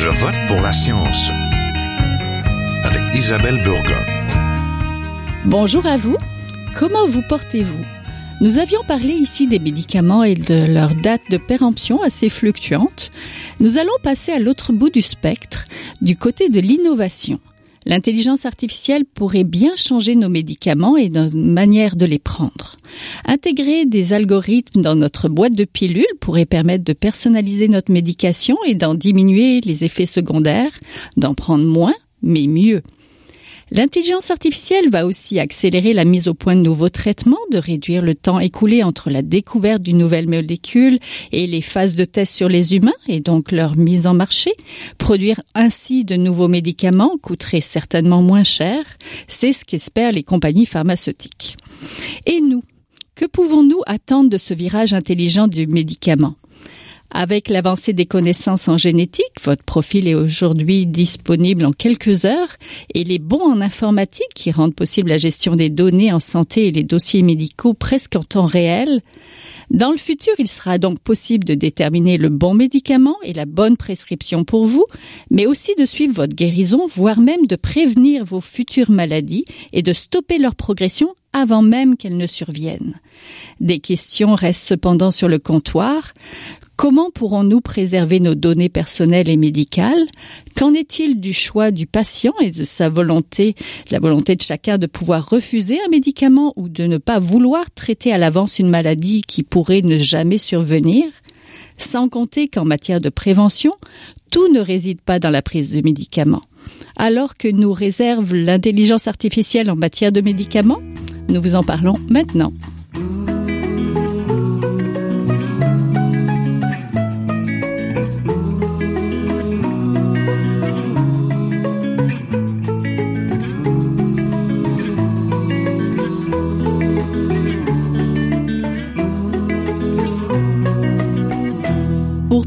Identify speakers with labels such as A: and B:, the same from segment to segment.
A: Je vote pour la science avec Isabelle Burgon.
B: Bonjour à vous. Comment vous portez-vous? Nous avions parlé ici des médicaments et de leur date de péremption assez fluctuante. Nous allons passer à l'autre bout du spectre, du côté de l'innovation. L'intelligence artificielle pourrait bien changer nos médicaments et notre manière de les prendre. Intégrer des algorithmes dans notre boîte de pilules pourrait permettre de personnaliser notre médication et d'en diminuer les effets secondaires, d'en prendre moins, mais mieux. L'intelligence artificielle va aussi accélérer la mise au point de nouveaux traitements, de réduire le temps écoulé entre la découverte d'une nouvelle molécule et les phases de test sur les humains et donc leur mise en marché. Produire ainsi de nouveaux médicaments coûterait certainement moins cher. C'est ce qu'espèrent les compagnies pharmaceutiques. Et nous que pouvons-nous attendre de ce virage intelligent du médicament? Avec l'avancée des connaissances en génétique, votre profil est aujourd'hui disponible en quelques heures et les bons en informatique qui rendent possible la gestion des données en santé et les dossiers médicaux presque en temps réel. Dans le futur, il sera donc possible de déterminer le bon médicament et la bonne prescription pour vous, mais aussi de suivre votre guérison, voire même de prévenir vos futures maladies et de stopper leur progression avant même qu'elles ne surviennent. Des questions restent cependant sur le comptoir. Comment pourrons-nous préserver nos données personnelles et médicales? Qu'en est-il du choix du patient et de sa volonté, la volonté de chacun de pouvoir refuser un médicament ou de ne pas vouloir traiter à l'avance une maladie qui pourrait ne jamais survenir? Sans compter qu'en matière de prévention, tout ne réside pas dans la prise de médicaments. Alors que nous réserve l'intelligence artificielle en matière de médicaments? Nous vous en parlons maintenant.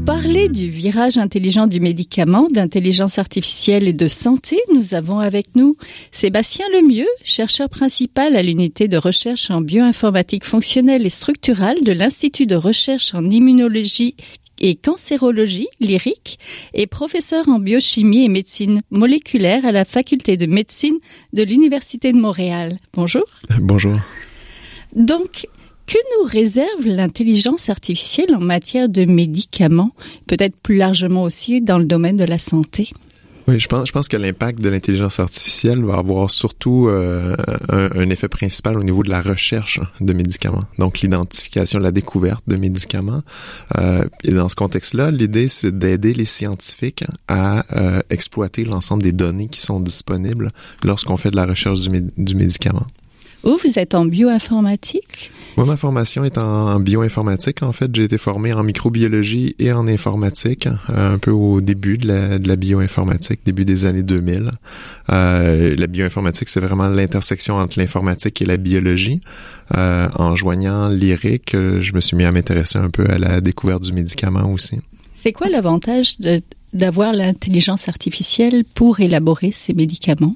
B: Parler du virage intelligent du médicament, d'intelligence artificielle et de santé, nous avons avec nous Sébastien Lemieux, chercheur principal à l'unité de recherche en bioinformatique fonctionnelle et structurale de l'Institut de recherche en immunologie et cancérologie, lyrique, et professeur en biochimie et médecine moléculaire à la faculté de médecine de l'Université de Montréal. Bonjour.
C: Bonjour.
B: Donc, que nous réserve l'intelligence artificielle en matière de médicaments, peut-être plus largement aussi dans le domaine de la santé?
C: Oui, je pense, je pense que l'impact de l'intelligence artificielle va avoir surtout euh, un, un, effet principal au niveau de la recherche de médicaments, donc l'identification, la découverte de médicaments. Euh, et dans ce contexte-là, l'idée, c'est d'aider les scientifiques à euh, exploiter l'ensemble des données qui sont disponibles lorsqu'on fait de la recherche du, du médicament.
B: Vous, vous êtes en bioinformatique?
C: Moi, ma formation est en, bioinformatique. En fait, j'ai été formé en microbiologie et en informatique, euh, un peu au début de la, de la bioinformatique, début des années 2000. Euh, la bioinformatique, c'est vraiment l'intersection entre l'informatique et la biologie. Euh, en joignant l'IRIC, je me suis mis à m'intéresser un peu à la découverte du médicament aussi.
B: C'est quoi l'avantage d'avoir l'intelligence artificielle pour élaborer ces médicaments?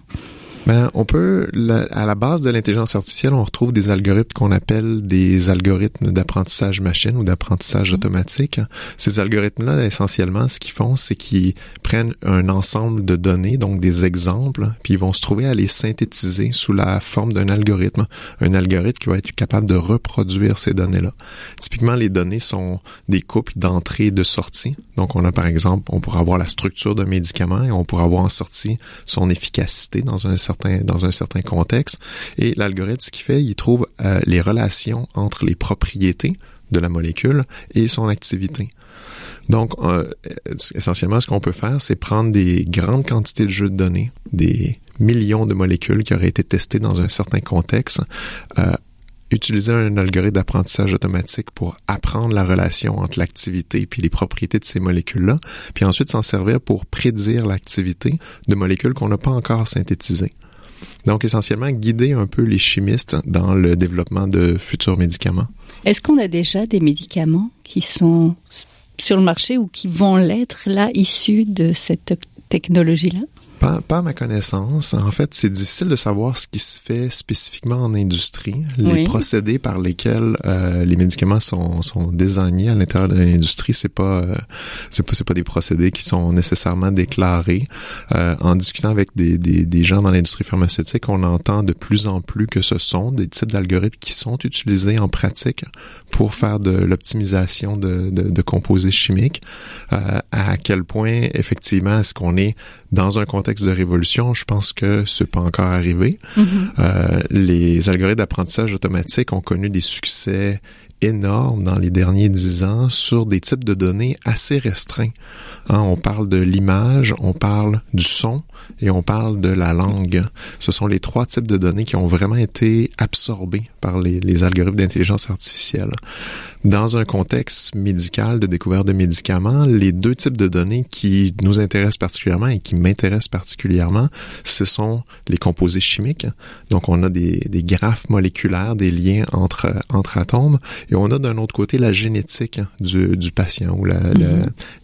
C: Ben, on peut, la, à la base de l'intelligence artificielle, on retrouve des algorithmes qu'on appelle des algorithmes d'apprentissage machine ou d'apprentissage automatique. Ces algorithmes-là, essentiellement, ce qu'ils font, c'est qu'ils prennent un ensemble de données, donc des exemples, puis ils vont se trouver à les synthétiser sous la forme d'un algorithme. Un algorithme qui va être capable de reproduire ces données-là. Typiquement, les données sont des couples d'entrée et de sortie. Donc, on a par exemple, on pourra avoir la structure d'un médicament et on pourra avoir en sortie son efficacité dans un certain dans un certain contexte. Et l'algorithme, ce qu'il fait, il trouve euh, les relations entre les propriétés de la molécule et son activité. Donc, euh, essentiellement, ce qu'on peut faire, c'est prendre des grandes quantités de jeux de données, des millions de molécules qui auraient été testées dans un certain contexte, euh, utiliser un algorithme d'apprentissage automatique pour apprendre la relation entre l'activité puis les propriétés de ces molécules-là, puis ensuite s'en servir pour prédire l'activité de molécules qu'on n'a pas encore synthétisées. Donc, essentiellement, guider un peu les chimistes dans le développement de futurs médicaments.
B: Est-ce qu'on a déjà des médicaments qui sont sur le marché ou qui vont l'être là, issus de cette technologie-là?
C: Pas, pas à ma connaissance. En fait, c'est difficile de savoir ce qui se fait spécifiquement en industrie. Les
B: Oui.
C: procédés par lesquels euh, les médicaments sont, sont désignés à l'intérieur de l'industrie, c'est pas, euh, c'est pas, c'est pas des procédés qui sont nécessairement déclarés. Euh, en discutant avec des, des, des gens dans l'industrie pharmaceutique, on entend de plus en plus que ce sont des types d'algorithmes qui sont utilisés en pratique pour faire de l'optimisation de, de, de composés chimiques. Euh, à quel point, effectivement, est-ce qu'on est dans un contexte de révolution? Je pense que c'est pas encore arrivé.
B: Mhm.
C: Euh, les algorithmes d'apprentissage automatique ont connu des succès énormes dans les derniers dix ans sur des types de données assez restreints. Hein, on parle de l'image, on parle du son et on parle de la langue. Ce sont les trois types de données qui ont vraiment été absorbés par les algorithmes d'intelligence artificielle. Dans un contexte médical de découverte de médicaments, les deux types de données qui nous intéressent particulièrement et qui m'intéressent particulièrement, ce sont les composés chimiques. Donc, on a des, des graphes moléculaires, des liens entre, entre atomes, et on a d'un autre côté la génétique du, du patient ou la-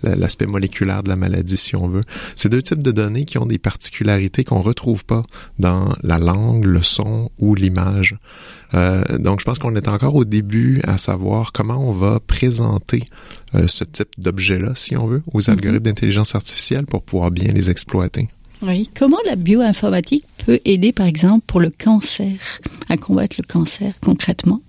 C: la- l'aspect moléculaire de la maladie, si on veut. Ces deux types de données qui ont des particularités qu'on retrouve pas dans la langue, le son ou l'image. Euh, donc, je pense qu'on est encore au début à savoir comment on va présenter euh, ce type d'objet-là, si on veut, aux algorithmes d'intelligence artificielle pour pouvoir bien les exploiter.
B: Oui. Comment la bioinformatique peut aider, par exemple, pour le cancer, à combattre le cancer concrètement,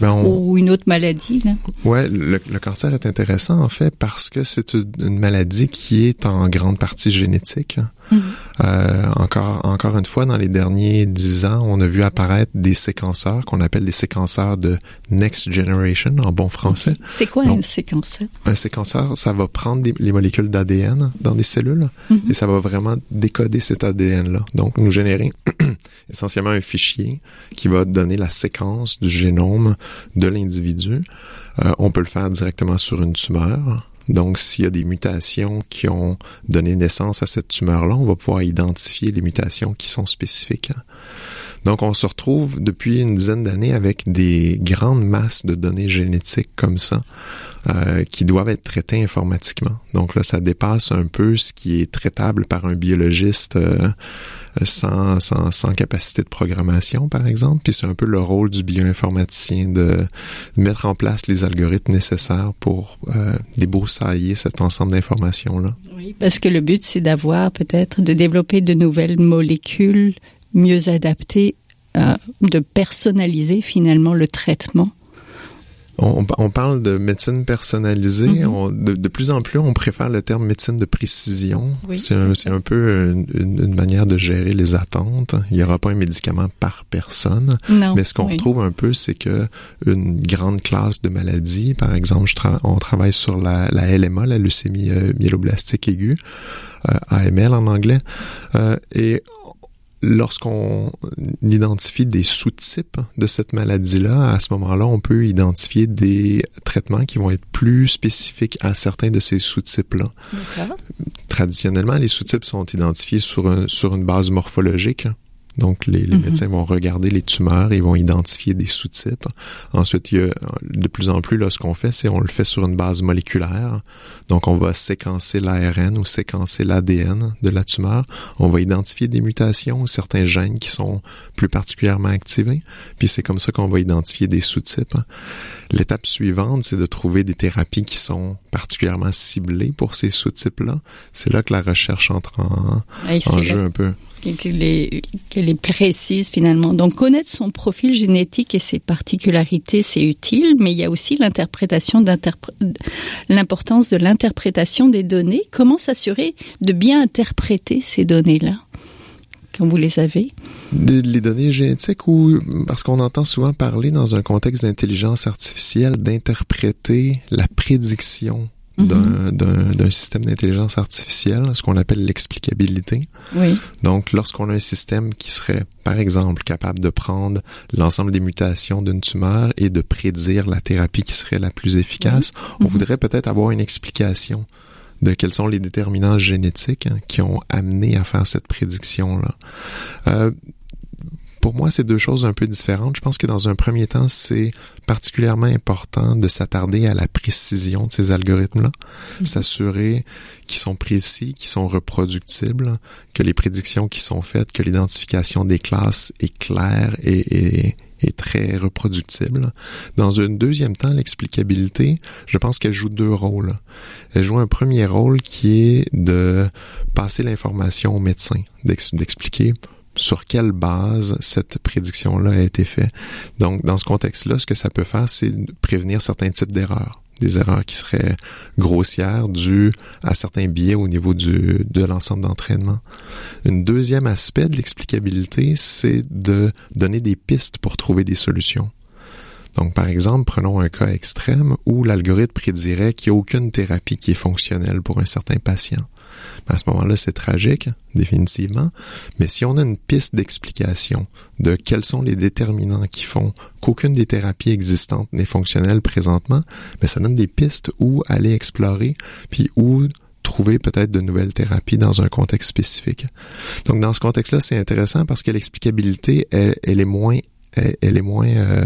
C: Ben, on,
B: ou une autre maladie là?
C: Ouais, le, le cancer est intéressant en fait parce que c'est une, une maladie qui est en grande partie génétique. Euh, encore, encore une fois, dans les derniers dix ans, on a vu apparaître des séquenceurs qu'on appelle des séquenceurs de next generation en bon français.
B: C'est quoi
C: Donc-
B: un séquenceur?
C: Un séquenceur, ça va prendre des- les molécules d'ADN dans des cellules
B: Mhm.
C: et ça va vraiment décoder cet ADN-là. Donc, nous générer essentiellement un fichier qui va donner la séquence du génome de l'individu. Euh, on peut le faire directement sur une tumeur. Donc, s'il y a des mutations qui ont donné naissance à cette tumeur-là, on va pouvoir identifier les mutations qui sont spécifiques. Donc, on se retrouve depuis une dizaine d'années avec des grandes masses de données génétiques comme ça, euh, qui doivent être traitées informatiquement. Donc là, ça dépasse un peu ce qui est traitable par un biologiste euh, sans, sans, sans capacité de programmation, par exemple. Puis c'est un peu le rôle du bioinformaticien de mettre en place les algorithmes nécessaires pour euh, débroussailler cet ensemble d'informations-là.
B: Oui, parce que le but, c'est d'avoir peut-être de développer de nouvelles molécules mieux adaptées, euh, de personnaliser finalement le traitement.
C: On, on parle de médecine personnalisée.
B: Mhm.
C: on, de, de plus en plus, on préfère le terme médecine de précision.
B: Oui.
C: C'est un, peu une, manière de gérer les attentes. Il n'y aura pas un médicament par personne.
B: Non.
C: Mais ce qu'on
B: oui.
C: retrouve un peu, c'est que une grande classe de maladies, par exemple, je tra- on travaille sur la, la LMA, la leucémie euh, myéloblastique aiguë, euh, AML en anglais, euh, et lorsqu'on identifie des sous-types de cette maladie-là, à ce moment-là, on peut identifier des traitements qui vont être plus spécifiques à certains de ces sous-types-là. Traditionnellement, les sous-types sont identifiés sur, un- sur une base morphologique. Donc, les, les
B: Mhm.
C: médecins vont regarder les tumeurs et vont identifier des sous-types. Ensuite, il y a, de plus en plus, là, ce qu'on fait, c'est on le fait sur une base moléculaire. Donc, on va séquencer l'ARN ou séquencer l'ADN de la tumeur. On va identifier des mutations ou certains gènes qui sont plus particulièrement activés. Puis, c'est comme ça qu'on va identifier des sous-types. L'étape suivante, c'est de trouver des thérapies qui sont particulièrement ciblées pour ces sous-types-là. C'est là que la recherche entre en, jeu un peu.
B: Qu'elle est, précise finalement. Donc connaître son profil génétique et ses particularités, c'est utile, mais il y a aussi l'interprétation l'importance de l'interprétation des données. Comment s'assurer de bien interpréter ces données-là quand vous les avez?
C: Les, données génétiques ou parce qu'on entend souvent parler dans un contexte d'intelligence artificielle d'interpréter la prédiction d'un système d'intelligence artificielle, ce qu'on appelle l'explicabilité.
B: Oui.
C: Donc, lorsqu'on a un système qui serait, par exemple, capable de prendre l'ensemble des mutations d'une tumeur et de prédire la thérapie qui serait la plus efficace, on
B: Mhm.
C: voudrait peut-être avoir une explication de quels sont les déterminants génétiques hein, qui ont amené à faire cette prédiction-là. Euh, pour moi, c'est deux choses un peu différentes. Je pense que dans un premier temps, c'est particulièrement important de s'attarder à la précision de ces algorithmes-là, mm-hmm. s'assurer qu'ils sont précis, qu'ils sont reproductibles, que les prédictions qui sont faites, que l'identification des classes est claire et, et très reproductible. Dans un deuxième temps, l'explicabilité, je pense qu'elle joue deux rôles. Elle joue un premier rôle qui est de passer l'information au médecin, d'expliquer sur quelle base cette prédiction-là a été faite. Donc, dans ce contexte-là, ce que ça peut faire, c'est prévenir certains types d'erreurs des erreurs qui seraient grossières dues à certains biais au niveau du, de l'ensemble d'entraînement. Un deuxième aspect de l'explicabilité, c'est de donner des pistes pour trouver des solutions. Donc, par exemple, prenons un cas extrême où l'algorithme prédirait qu'il n'y a aucune thérapie qui est fonctionnelle pour un certain patient. À ce moment-là, c'est tragique, définitivement. Mais si on a une piste d'explication de quels sont les déterminants qui font qu'aucune des thérapies existantes n'est fonctionnelle présentement, ben, ça donne des pistes où aller explorer, puis où trouver peut-être de nouvelles thérapies dans un contexte spécifique. Donc dans ce contexte-là, c'est intéressant parce que l'explicabilité, elle est moins elle est moins euh,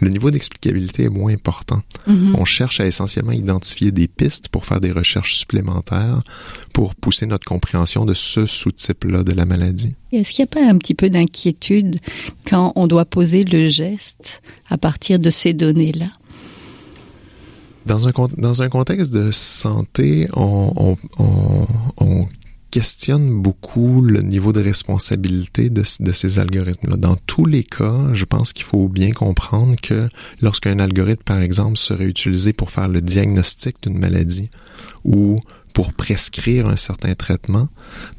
C: le niveau d'explicabilité est moins important. Mm-hmm. On cherche à essentiellement identifier des pistes pour faire des recherches supplémentaires pour pousser notre compréhension de ce sous-type-là de la maladie.
B: Est-ce qu'il n'y a pas un petit peu d'inquiétude quand on doit poser le geste à partir de ces données-là?
C: Dans un, dans un contexte de santé, on, on, on, on questionne beaucoup le niveau de responsabilité de, ces algorithmes-là. Dans tous les cas, je pense qu'il faut bien comprendre que lorsqu'un algorithme, par exemple, serait utilisé pour faire le diagnostic d'une maladie ou pour prescrire un certain traitement.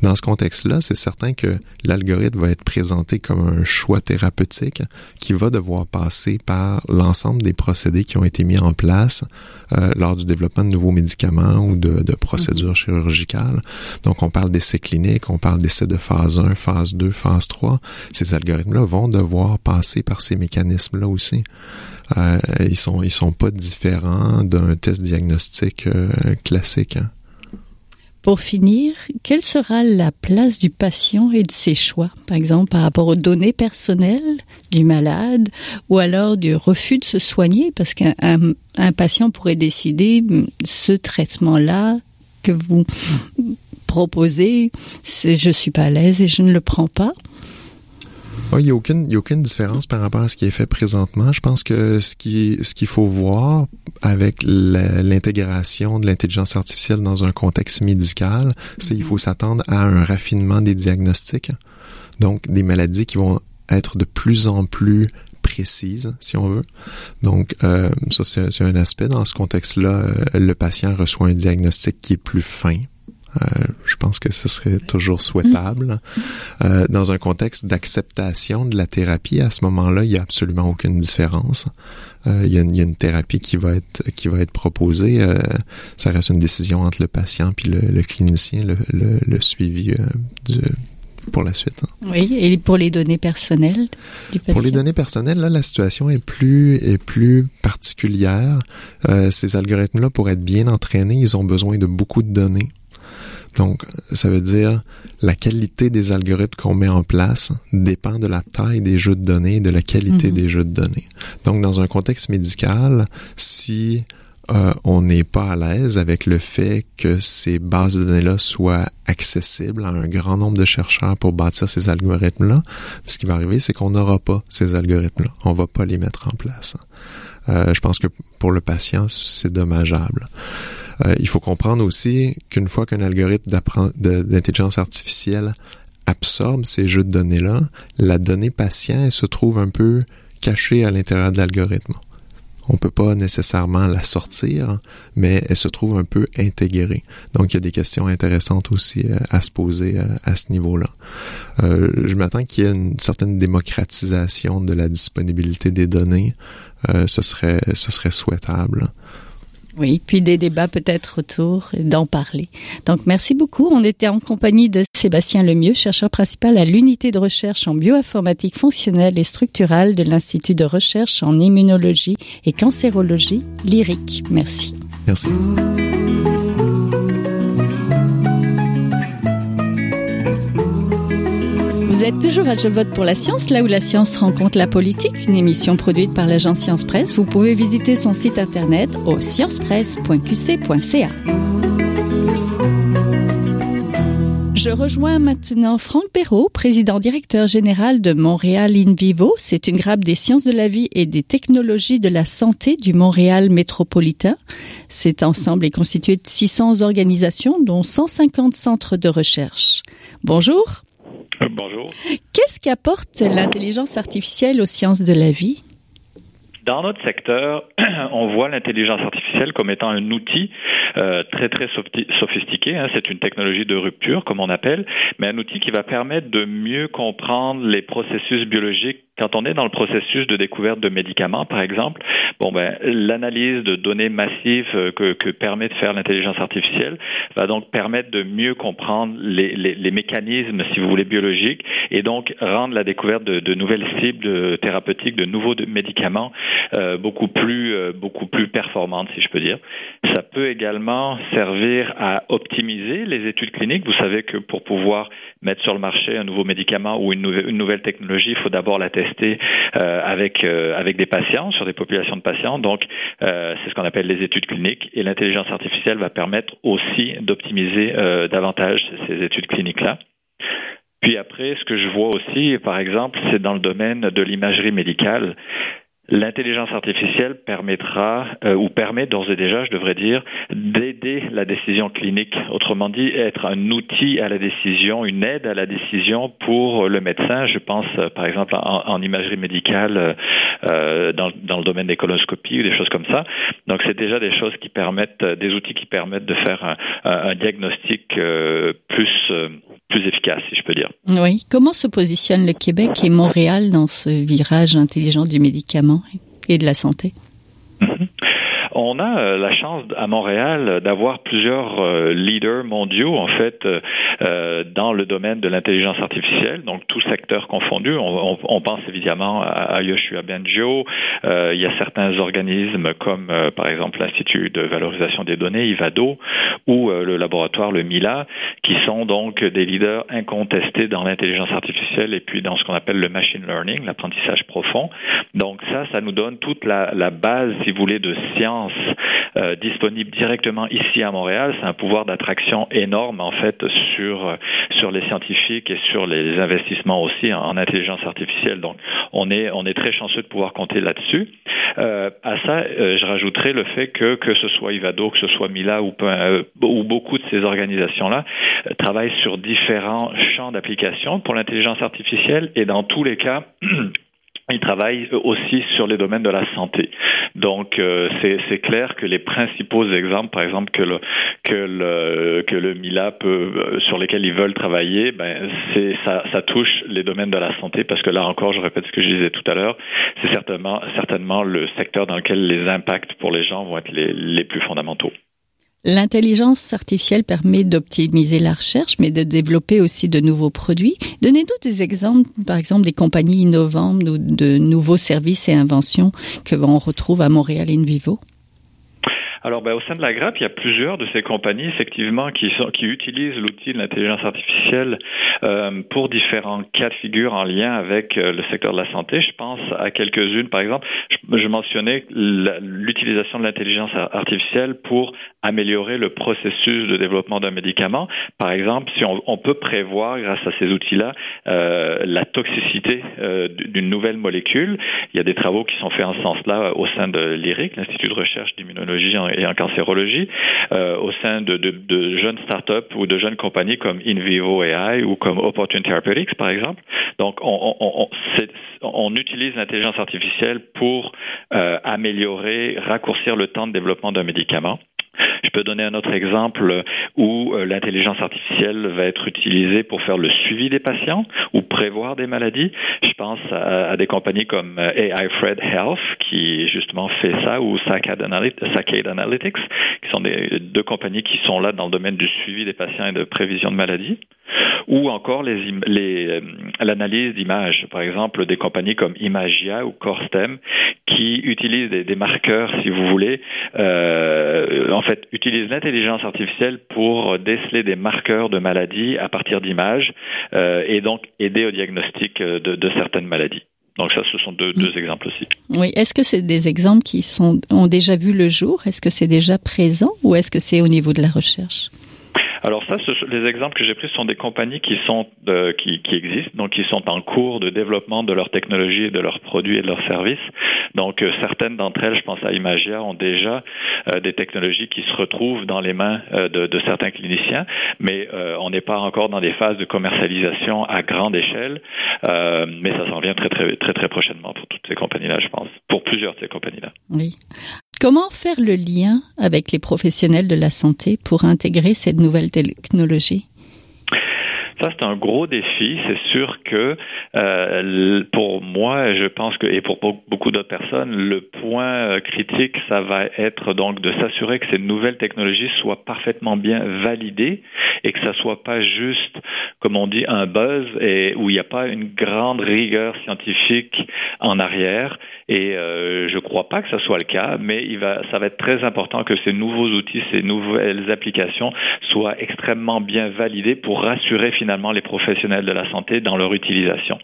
C: Dans ce contexte-là, c'est certain que l'algorithme va être présenté comme un choix thérapeutique qui va devoir passer par l'ensemble des procédés qui ont été mis en place euh, lors du développement de nouveaux médicaments ou de, de procédures mhm. chirurgicales. Donc, on parle d'essais cliniques, on parle d'essais de phase 1, phase 2, phase 3. Ces algorithmes-là vont devoir passer par ces mécanismes-là aussi. Euh, ils sont ils sont pas différents d'un test diagnostique euh, classique. Hein.
B: Pour finir, quelle sera la place du patient et de ses choix, par exemple par rapport aux données personnelles du malade ou alors du refus de se soigner, parce qu'un un, patient pourrait décider hmm, ce traitement-là que vous proposez, je suis pas à l'aise et je ne le prends pas.
C: Il n'y a, aucune, y a aucune différence par rapport à ce qui est fait présentement. Je pense que ce qui ce qu'il faut voir avec l'intégration de l'intelligence artificielle dans un contexte médical, c'est qu'il faut mhm. s'attendre à un raffinement des diagnostics. Donc, des maladies qui vont être de plus en plus précises, si on veut. Donc, euh, ça, c'est un aspect. Dans ce contexte-là, euh, le patient reçoit un diagnostic qui est plus fin, euh, je pense que ce serait toujours souhaitable. Euh, dans un contexte d'acceptation de la thérapie, à ce moment-là, il n'y a absolument aucune différence. Euh, il, y a une, il, y a une, thérapie qui va être qui va être proposée. Ça reste une décision entre le patient puis le, le clinicien, le, le, le suivi du, pour la suite. Hein.
B: Oui, et pour les données personnelles du patient?
C: Pour les données personnelles, là, la situation est plus est plus particulière. Ces algorithmes-là, pour être bien entraînés, ils ont besoin de beaucoup de données. Donc, ça veut dire la qualité des algorithmes qu'on met en place dépend de la taille des jeux de données et de la qualité mhm. des jeux de données. Donc, dans un contexte médical, si euh, on n'est pas à l'aise avec le fait que ces bases de données-là soient accessibles à un grand nombre de chercheurs pour bâtir ces algorithmes-là, ce qui va arriver, c'est qu'on n'aura pas ces algorithmes-là. On va pas les mettre en place. Euh, je pense que pour le patient, c'est dommageable. Euh, il faut comprendre aussi qu'une fois qu'un algorithme d'intelligence artificielle absorbe ces jeux de données-là, la donnée patient se trouve un peu cachée à l'intérieur de l'algorithme. On peut pas nécessairement la sortir, mais elle se trouve un peu intégrée. Donc, il y a des questions intéressantes aussi euh, à se poser euh, à ce niveau-là. je m'attends qu'il y ait une certaine démocratisation de la disponibilité des données. ce serait souhaitable.
B: Oui, puis des débats peut-être autour d'en parler. Donc merci beaucoup. On était en compagnie de Sébastien Lemieux, chercheur principal à l'unité de recherche en bioinformatique fonctionnelle et structurale de l'Institut de recherche en immunologie et cancérologie, lyrique. Merci.
C: Merci.
B: Toujours à Je vote pour la science, là où la science rencontre la politique, une émission produite par l'agence Science Presse. Vous pouvez visiter son site internet au sciencepresse.qc.ca. Je rejoins maintenant Franck Perrault, président directeur général de Montréal In Vivo. C'est une grappe des sciences de la vie et des technologies de la santé du Montréal métropolitain. Cet ensemble est constitué de 600 organisations, dont 150 centres de recherche. Bonjour.
D: Euh, bonjour.
B: Qu'est-ce qu'apporte l'intelligence artificielle aux sciences de la vie?
D: Dans notre secteur, on voit l'intelligence artificielle comme étant un outil euh, très très sophistiqué. Hein. C'est une technologie de rupture, comme on appelle, mais un outil qui va permettre de mieux comprendre les processus biologiques quand on est dans le processus de découverte de médicaments, par exemple, bon ben l'analyse de données massives euh, que, permet de faire l'intelligence artificielle va donc permettre de mieux comprendre les, mécanismes, si vous voulez, biologiques, et donc rendre la découverte de, de nouvelles cibles thérapeutiques, de nouveaux médicaments euh, beaucoup plus euh, beaucoup plus performantes, si je peux dire. Ça peut également servir à optimiser les études cliniques. Vous savez que pour pouvoir mettre sur le marché un nouveau médicament ou une nouvelle, une nouvelle technologie, il faut d'abord la tester euh, avec euh, avec des patients sur des populations de patients. Donc euh, c'est ce qu'on appelle les études cliniques et l'intelligence artificielle va permettre aussi d'optimiser davantage ces études cliniques là. Puis après, ce que je vois aussi, par exemple, c'est dans le domaine de l'imagerie médicale. L'intelligence artificielle permettra, euh, ou permet d'ores et déjà, je devrais dire, d'aider la décision clinique. Autrement dit, être un outil à la décision, une aide à la décision pour le médecin. Je pense, euh, par exemple, en, imagerie médicale, euh, dans, dans, le domaine des coloscopies ou des choses comme ça. Donc, c'est déjà des choses qui permettent, des outils qui permettent de faire un, diagnostic plus plus efficace, si je peux dire.
B: Oui. Comment se positionne le Québec et Montréal dans ce virage intelligent du médicament? Et de la santé?
D: On a euh, la chance à Montréal d'avoir plusieurs euh, leaders mondiaux en fait euh, dans le domaine de l'intelligence artificielle, donc tout secteur confondu. On, on, pense évidemment à, Yoshua Benjo. il y a certains organismes comme par exemple l'Institut de valorisation des données Ivado ou le laboratoire le Mila qui sont donc des leaders incontestés dans l'intelligence artificielle et puis dans ce qu'on appelle le machine learning, l'apprentissage profond. Donc ça, ça nous donne toute la base, si vous voulez, de science euh, disponible directement ici à Montréal, c'est un pouvoir d'attraction énorme en fait sur sur les scientifiques et sur les investissements aussi en, intelligence artificielle. Donc on est on est très chanceux de pouvoir compter là-dessus. Euh, à ça, euh, je rajouterai le fait que que ce soit Ivado, que ce soit Mila ou, ou beaucoup de ces organisations là travaillent sur différents champs d'application pour l'intelligence artificielle et dans tous les cas ils travaillent aussi sur les domaines de la santé. Donc euh, c'est clair que les principaux exemples, par exemple que le que le que le Mila peut euh, sur lesquels ils veulent travailler, ben c'est ça, ça touche les domaines de la santé parce que là encore, je répète ce que je disais tout à l'heure, c'est certainement certainement le secteur dans lequel les impacts pour les gens vont être les, les plus fondamentaux.
B: L'intelligence artificielle permet d'optimiser la recherche, mais de développer aussi de nouveaux produits. Donnez-nous des exemples, par exemple, des compagnies innovantes ou de nouveaux services et inventions que l'on retrouve à Montréal In Vivo.
D: Alors, ben, au sein de la grappe, il y a plusieurs de ces compagnies, effectivement, qui, utilisent l'outil de l'intelligence artificielle euh, pour différents cas de figure en lien avec euh, le secteur de la santé. Je pense à quelques-unes. Par exemple, je, mentionnais l'utilisation de l'intelligence artificielle pour améliorer le processus de développement d'un médicament. Par exemple, si on, peut prévoir, grâce à ces outils-là, euh, la toxicité d'une nouvelle molécule, il y a des travaux qui sont faits en ce sens-là au sein de l'IRIC, l'Institut de recherche d'immunologie et en cancérologie, euh, au sein de, de, de jeunes startups ou de jeunes compagnies comme InVivo AI ou comme Opportune Therapeutics, par exemple. Donc, on, on, on, on utilise l'intelligence artificielle pour euh, améliorer, raccourcir le temps de développement d'un médicament. Je peux donner un autre exemple où euh, l'intelligence artificielle va être utilisée pour faire le suivi des patients ou prévoir des maladies. Je pense à, des compagnies comme euh, AI Fred Health qui justement fait ça ou Saccade Analytics qui sont deux compagnies qui sont là dans le domaine du suivi des patients et de prévision de maladies. Ou encore l'analyse d'images. Par exemple, des compagnies comme Imagia ou Corstem qui utilisent des, marqueurs, si vous voulez, en fait, utilisent l'intelligence artificielle pour déceler des marqueurs de maladies à partir d'images et donc aider au diagnostic de certaines maladies. Donc ça, ce sont deux, deux exemples aussi.
B: Oui. Est-ce que c'est des exemples qui sont, ont déjà vu le jour? Est-ce que c'est déjà présent ou est-ce que c'est au niveau de la recherche?
D: Alors ça, ce, les exemples que j'ai pris sont des compagnies qui sont euh, qui, qui, existent, donc qui sont en cours de développement de leur technologie, et de leurs produits et de leurs services. Donc euh, certaines d'entre elles, je pense à Imagia, ont déjà euh, des technologies qui se retrouvent dans les mains de, de, certains cliniciens, mais on n'est pas encore dans des phases de commercialisation à grande échelle. mais ça s'en vient très très très très prochainement pour toutes ces compagnies-là, je pense, pour plusieurs de ces compagnies-là.
B: Oui. Comment faire le lien avec les professionnels de la santé pour intégrer cette nouvelle technologie?
D: Ça, c'est un gros défi. C'est sûr que euh, pour moi, je pense que, et pour beaucoup d'autres personnes, le point euh, critique, ça va être donc de s'assurer que ces nouvelles technologies soient parfaitement bien validées et que ça soit pas juste, comme on dit, un buzz et où il n'y a pas une grande rigueur scientifique en arrière. Et euh, je ne crois pas que ce soit le cas, mais il va, ça va être très important que ces nouveaux outils, ces nouvelles applications soient extrêmement bien validées pour rassurer finalement les professionnels de la santé dans leur utilisation.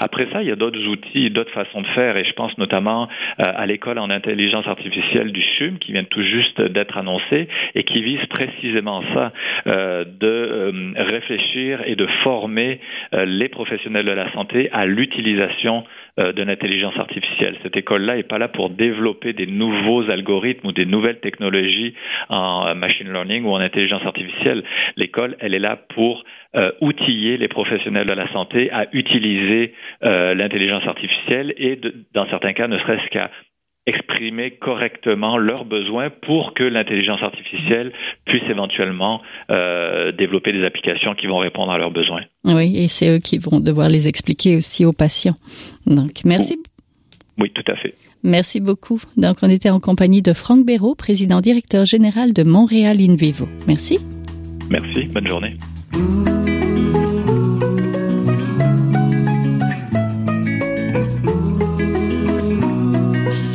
D: Après ça, il y a d'autres outils, d'autres façons de faire, et je pense notamment euh, à l'école en intelligence artificielle du CHUM qui vient tout juste d'être annoncée et qui vise précisément ça, euh, de euh, réfléchir et de former les professionnels de la santé à l'utilisation de l'intelligence artificielle. Cette école-là n'est pas là pour développer des nouveaux algorithmes ou des nouvelles technologies en machine learning ou en intelligence artificielle. L'école, elle est là pour euh, outiller les professionnels de la santé à utiliser euh, l'intelligence artificielle et, dans certains cas, ne serait-ce qu'à exprimer correctement leurs besoins pour que l'intelligence artificielle puisse éventuellement euh, développer des applications qui vont répondre à leurs besoins.
B: Oui, et c'est eux qui vont devoir les expliquer aussi aux patients. Donc, merci.
D: Oui, tout à fait.
B: Merci beaucoup. Donc, on était en compagnie de Franck Béraud, président directeur général de Montréal InVivo. Merci.
D: Merci. Bonne journée.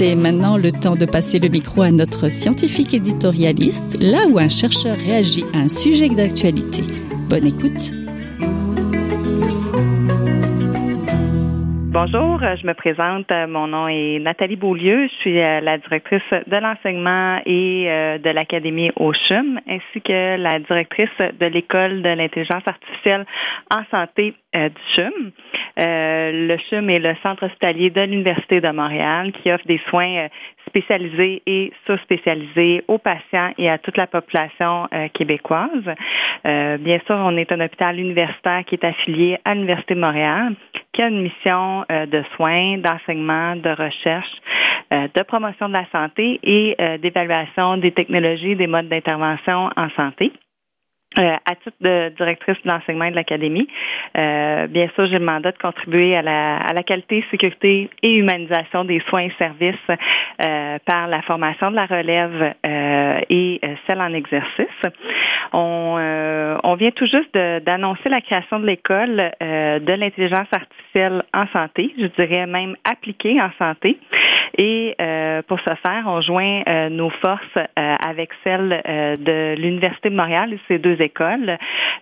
B: C'est maintenant le temps de passer le micro à notre scientifique éditorialiste, là où un chercheur réagit à un sujet d'actualité. Bonne écoute.
E: Bonjour, je me présente. Mon nom est Nathalie Beaulieu. Je suis euh, la directrice de l'enseignement et euh, de l'Académie au CHUM, ainsi que la directrice de l'École de l'intelligence artificielle en santé euh, du CHUM. le CHUM est le centre hospitalier de l'Université de Montréal qui offre des soins spécialisés et sous-spécialisés aux patients et à toute la population québécoise. bien sûr, on est un hôpital universitaire qui est affilié à l'Université de Montréal qui a une mission euh, de soins, d'enseignement, de recherche, euh, de promotion de la santé et euh, d'évaluation des technologies, des modes d'intervention en santé. Euh, à titre de directrice de l'enseignement de l'Académie, euh, bien sûr, j'ai le mandat de contribuer à la, à la qualité, sécurité et humanisation des soins et services euh, par la formation de la relève et celle en exercice. On, on vient tout juste d'annoncer la création de l'école de l'intelligence artificielle en santé, je dirais même appliquée en santé. Et pour ce faire, on joint nos forces avec celles de l'Université de Montréal et ces deux écoles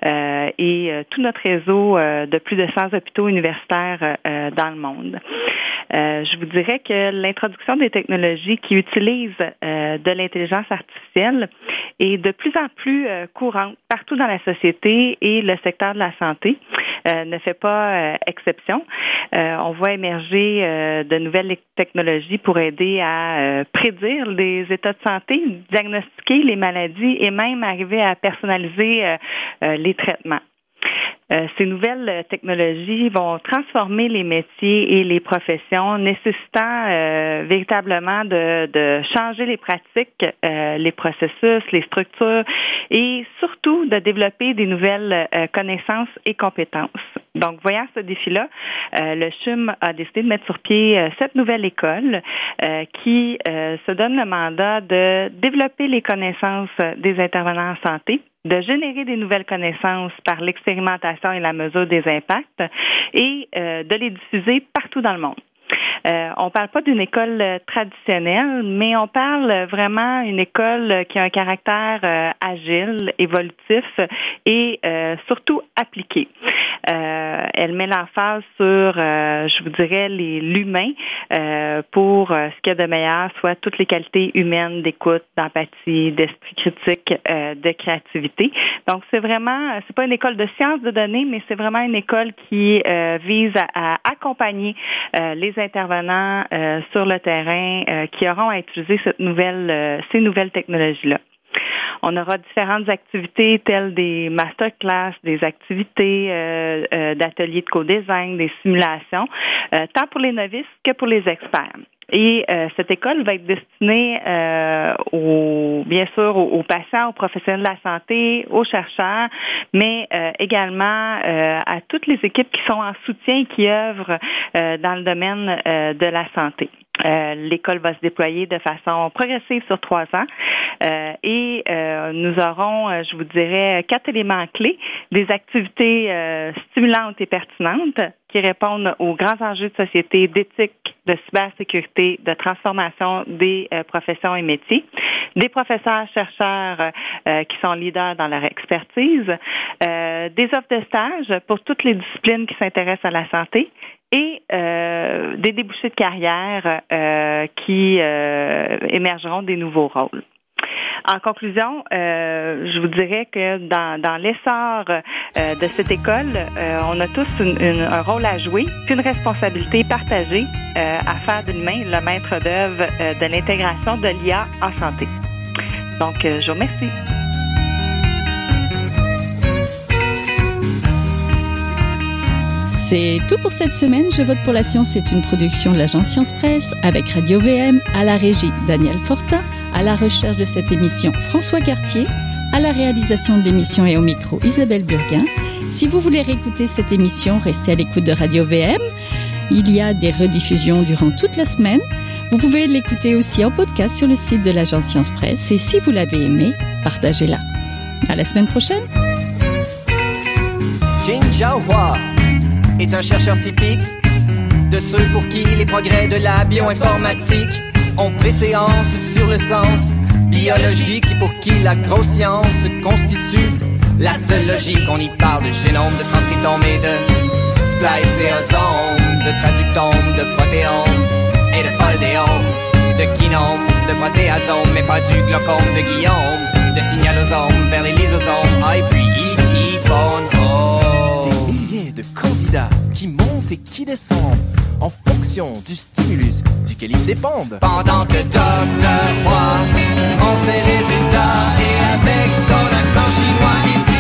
E: euh, et euh, tout notre réseau euh, de plus de 100 hôpitaux universitaires dans le monde. je vous dirais que l'introduction des technologies qui utilisent de l'intelligence artificielle est de plus en plus courante partout dans la société et le secteur de la santé ne fait pas exception. on voit émerger de nouvelles technologies pour aider à prédire les états de santé, diagnostiquer les maladies et même arriver à personnaliser euh, euh, les traitements. Euh, ces nouvelles technologies vont transformer les métiers et les professions, nécessitant véritablement de, changer les pratiques, les processus, les structures et surtout de développer des nouvelles connaissances et compétences. Donc, voyant ce défi-là, euh, le CHUM a décidé de mettre sur pied euh, cette nouvelle école euh, qui se donne le mandat de développer les connaissances des intervenants en santé, de générer des nouvelles connaissances par l'expérimentation et la mesure des impacts et de les diffuser partout dans le monde. Euh, on parle pas d'une école euh, traditionnelle, mais on parle vraiment d'une école qui a un caractère euh, agile, évolutif et surtout appliqué. elle met l'emphase sur, je vous dirais, l'humain pour ce qu'il y a de meilleur, soit toutes les qualités humaines d'écoute, d'empathie, d'esprit critique, de créativité. Donc c'est vraiment, c'est pas une école de sciences de données, mais c'est vraiment une école qui vise à, à accompagner les intervenants euh, sur le terrain euh, qui auront à utiliser cette nouvelle, euh, ces nouvelles technologies-là. On aura différentes activités telles des masterclass, des activités d'ateliers de co-design, des simulations, tant pour les novices que pour les experts. Et euh, cette école va être destinée euh, aux, bien sûr aux, patients, aux professionnels de la santé, aux chercheurs, mais euh, également à toutes les équipes qui sont en soutien et qui œuvrent dans le domaine de la santé. L'école va se déployer de façon progressive sur trois ans. Et nous aurons, je vous dirais, quatre éléments clés, des activités stimulantes et pertinentes qui répondent aux grands enjeux de société, d'éthique, de cybersécurité, de transformation des euh, professions et métiers, des professeurs chercheurs euh, qui sont leaders dans leur expertise, euh, des offres de stage pour toutes les disciplines qui s'intéressent à la santé et des débouchés de carrière qui émergeront des nouveaux rôles. En conclusion, euh, je vous dirais que dans, dans l'essor euh, de cette école, euh, on a tous un rôle à jouer, puis une responsabilité partagée à faire d'une main le maître d'œuvre de l'intégration de l'IA en santé. Donc, je vous remercie.
B: C'est tout pour cette semaine. Je vote pour la science. C'est une production de l'agence Science Presse avec Radio VM, à la régie Daniel Fortin, à la recherche de cette émission François Cartier, à la réalisation de l'émission et au micro Isabelle Burguin. Si vous voulez réécouter cette émission, restez à l'écoute de Radio VM. Il y a des rediffusions durant toute la semaine. Vous pouvez l'écouter aussi en podcast sur le site de l'agence Science Presse. Et si vous l'avez aimé, partagez-la. À la semaine prochaine
F: est un chercheur typique de ceux pour qui les progrès de la bioinformatique ont préséance sur le sens biologique et pour qui la grosse science constitue la seule logique. On y parle de génome, de transcriptome et de spliceosome, de traductome, de protéome et de foldéome, de kinome, de protéasome, mais pas du glaucome de Guillaume, de signalosome vers les lysosomes, ah, et puis qui descendent en fonction du stimulus duquel ils dépendent. Pendant que Dr. Roy, en ses résultats et avec son accent chinois, il